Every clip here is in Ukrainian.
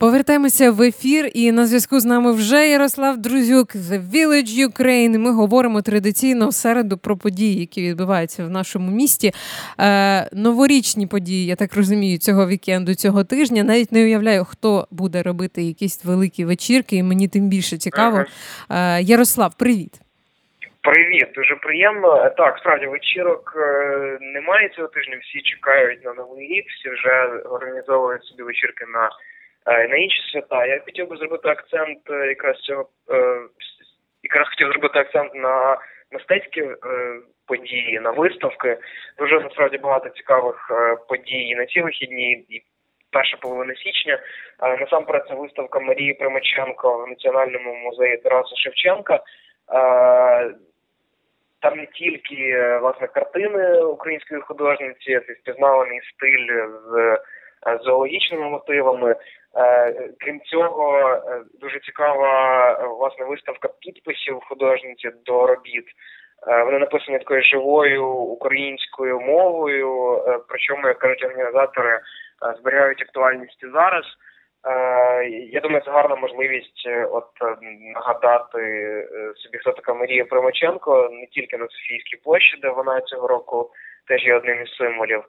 Повертаємося в ефір, і на зв'язку з нами вже Ярослав Друзюк The Village Ukraine. Ми говоримо традиційно в середу про події, які відбуваються в нашому місті. Е, Новорічні події, я так розумію, цього вікенду, цього тижня. Навіть не уявляю, хто буде робити якісь великі вечірки, і мені тим більше цікаво. Е, Ярослав, привіт. Привіт, дуже приємно. Так, справді вечірок е, немає цього тижня. Всі чекають на новий рік, всі вже організовують собі вечірки на. Е, на інші свята. Я хотів би зробити акцент е, якраз цього е, якраз хотів зробити акцент на мистецькі події, на виставки. Дуже насправді багато цікавих подій на ці вихідні. І Перша половина січня насамперед це виставка Марії Примаченко в Національному музеї Тараса Шевченка. Там не тільки власне картини української художниці, це впізнаваний стиль з зоологічними мотивами. Е, крім цього, е, дуже цікава е, власне виставка підписів художниці до робіт. Вони написані такою живою українською мовою. Причому, як кажуть організатори, зберігають актуальність зараз. Я думаю, це гарна можливість от нагадати собі, хто така Марія Примаченко не тільки на Софійській площі, де вона цього року теж є одним із символів.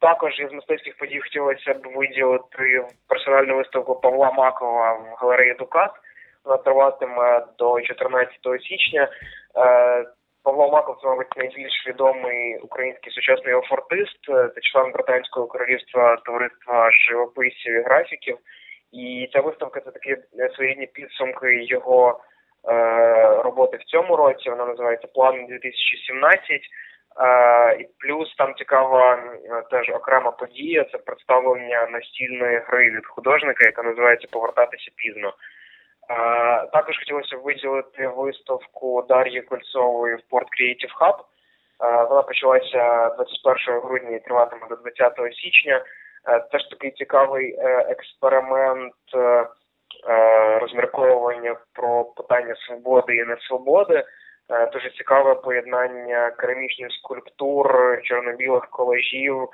Також із мистецьких подій хотілося б виділити персональну виставку Павла Макова в галереї Дукат. Вона триватиме до 14 січня. Павло Маков це, мабуть, найбільш відомий український сучасний офортист, це член британського королівства товариства живописців і графіків. І ця виставка це такі своєрідні підсумки його е, роботи в цьому році. Вона називається План 2017. І плюс там цікава теж окрема подія. Це представлення настільної гри від художника, яка називається Повертатися пізно. Також хотілося виділити виставку Дар'ї Кольцової в Порт Creative Hub. Вона почалася 21 грудня і триватиме до 20 січня. Теж такий цікавий е, експеримент е, е, розмірковування про питання свободи і несвободи. Е, дуже цікаве поєднання керамічних скульптур, чорно-білих колажів.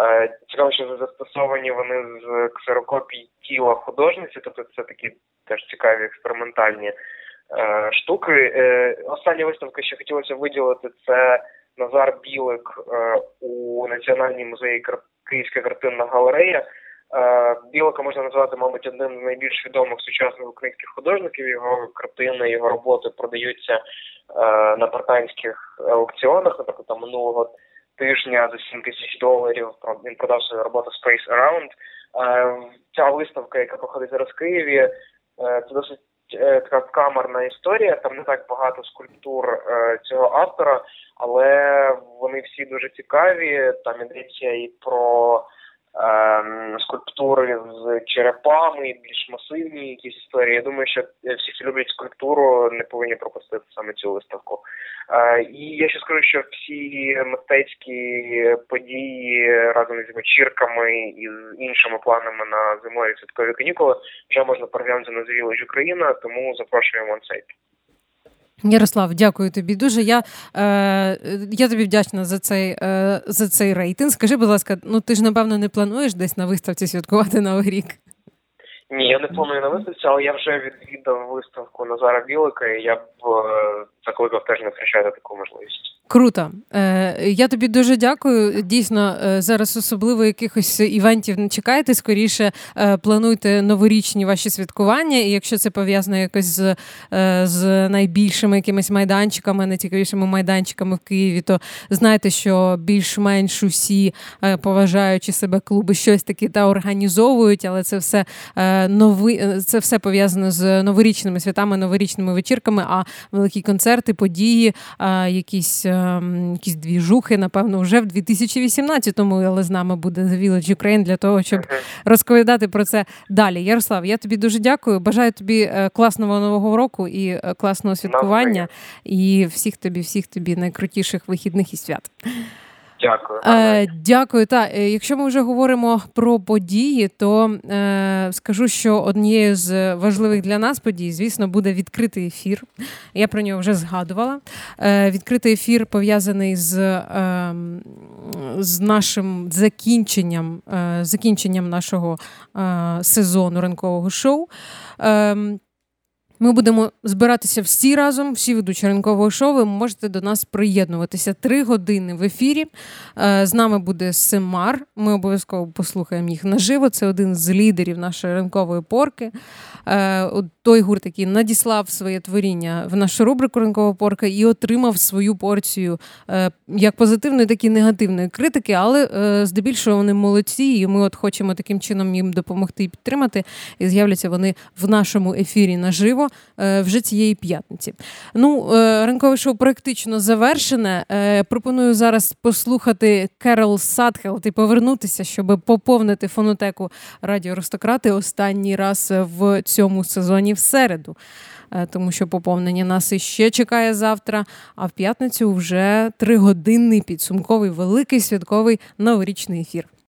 Е, цікаво, що застосовані вони з ксерокопій тіла художниці, тобто це такі теж цікаві експериментальні е, штуки. Остання виставка, що хотілося виділити, це Назар Білик у Національній музеї Київська картинна галерея. Білика можна назвати, мабуть, одним з найбільш відомих сучасних українських художників. Його картини, його роботи продаються Е, на британських аукціонах, наприклад, там минулого тижня за 7 тисяч доларів він продав свою роботу Space Around. Е, ця виставка, яка проходить зараз в Києві, е, це досить така камерна історія. Там не так багато скульптур цього автора, але вони всі дуже цікаві. Там йдеться і про скульптури з черепами, більш масивні якісь історії. Я думаю, що всі, хто люблять скульптуру, не повинні пропустити саме цю виставку. Е, і я ще скажу, що всі мистецькі події разом із вечірками і з іншими планами на зимові святкові канікули вже можна переглянути на The Україна, тому запрошуємо на сайт. Ярослав, дякую тобі дуже. Я е, я тобі вдячна за цей е, за цей рейтинг. Скажи, будь ласка, ну ти ж напевно не плануєш десь на виставці святкувати Новий рік? Ні, я не планую на виставці, але я вже відвідав виставку Назара Білика, і я б е, закликав теж не втрачати таку можливість. Круто. Е, Я тобі дуже дякую. Дійсно, е, зараз особливо якихось івентів не чекайте. Скоріше е, плануйте новорічні ваші святкування. І якщо це пов'язано якось з е, з найбільшими якимись майданчиками, найцікавішими майданчиками в Києві, то знайте, що більш-менш усі поважаючи себе клуби щось таке та організовують, але це все нови, це все пов'язано з новорічними святами, новорічними вечірками, а великі концерти, події, якісь. Ем, якісь двіжухи, напевно, вже в 2018-му, але з нами буде The Village Ukraine для того, щоб розповідати про це далі. Ярослав, я тобі дуже дякую. Бажаю тобі е, класного нового року і е, класного святкування. І всіх тобі, всіх тобі найкрутіших вихідних і свят. Дякую. Е, Дякую. Та е, якщо ми вже говоримо про події, то е, скажу, що однією з важливих для нас подій, звісно, буде відкритий ефір. Я про нього вже згадувала. Е, Відкритий ефір пов'язаний з е, з нашим закінченням е, закінченням нашого е, сезону ранкового шоу. Ем, ми будемо збиратися всі разом, всі ведучі ранкового шоу. Ви можете до нас приєднуватися три години в ефірі. Е, з нами буде Семар. Ми обов'язково послухаємо їх наживо. Це один з лідерів нашої ранкової порки. Е, той гурт, який надіслав своє творіння в нашу рубрику Ранкова порка і отримав свою порцію е, як позитивної, так і негативної критики, але здебільшого вони молодці, і ми от хочемо таким чином їм допомогти і підтримати. І з'являться вони в нашому ефірі наживо. Е, вже цієї п'ятниці. Ну, е, ранкове шоу практично завершене. Е, пропоную зараз послухати Керол Садхелт і повернутися, щоб поповнити фонотеку Радіо Аристократи останній раз в цьому сезоні в середу. Тому що поповнення нас іще чекає завтра. А в п'ятницю вже тригодинний підсумковий великий святковий новорічний ефір.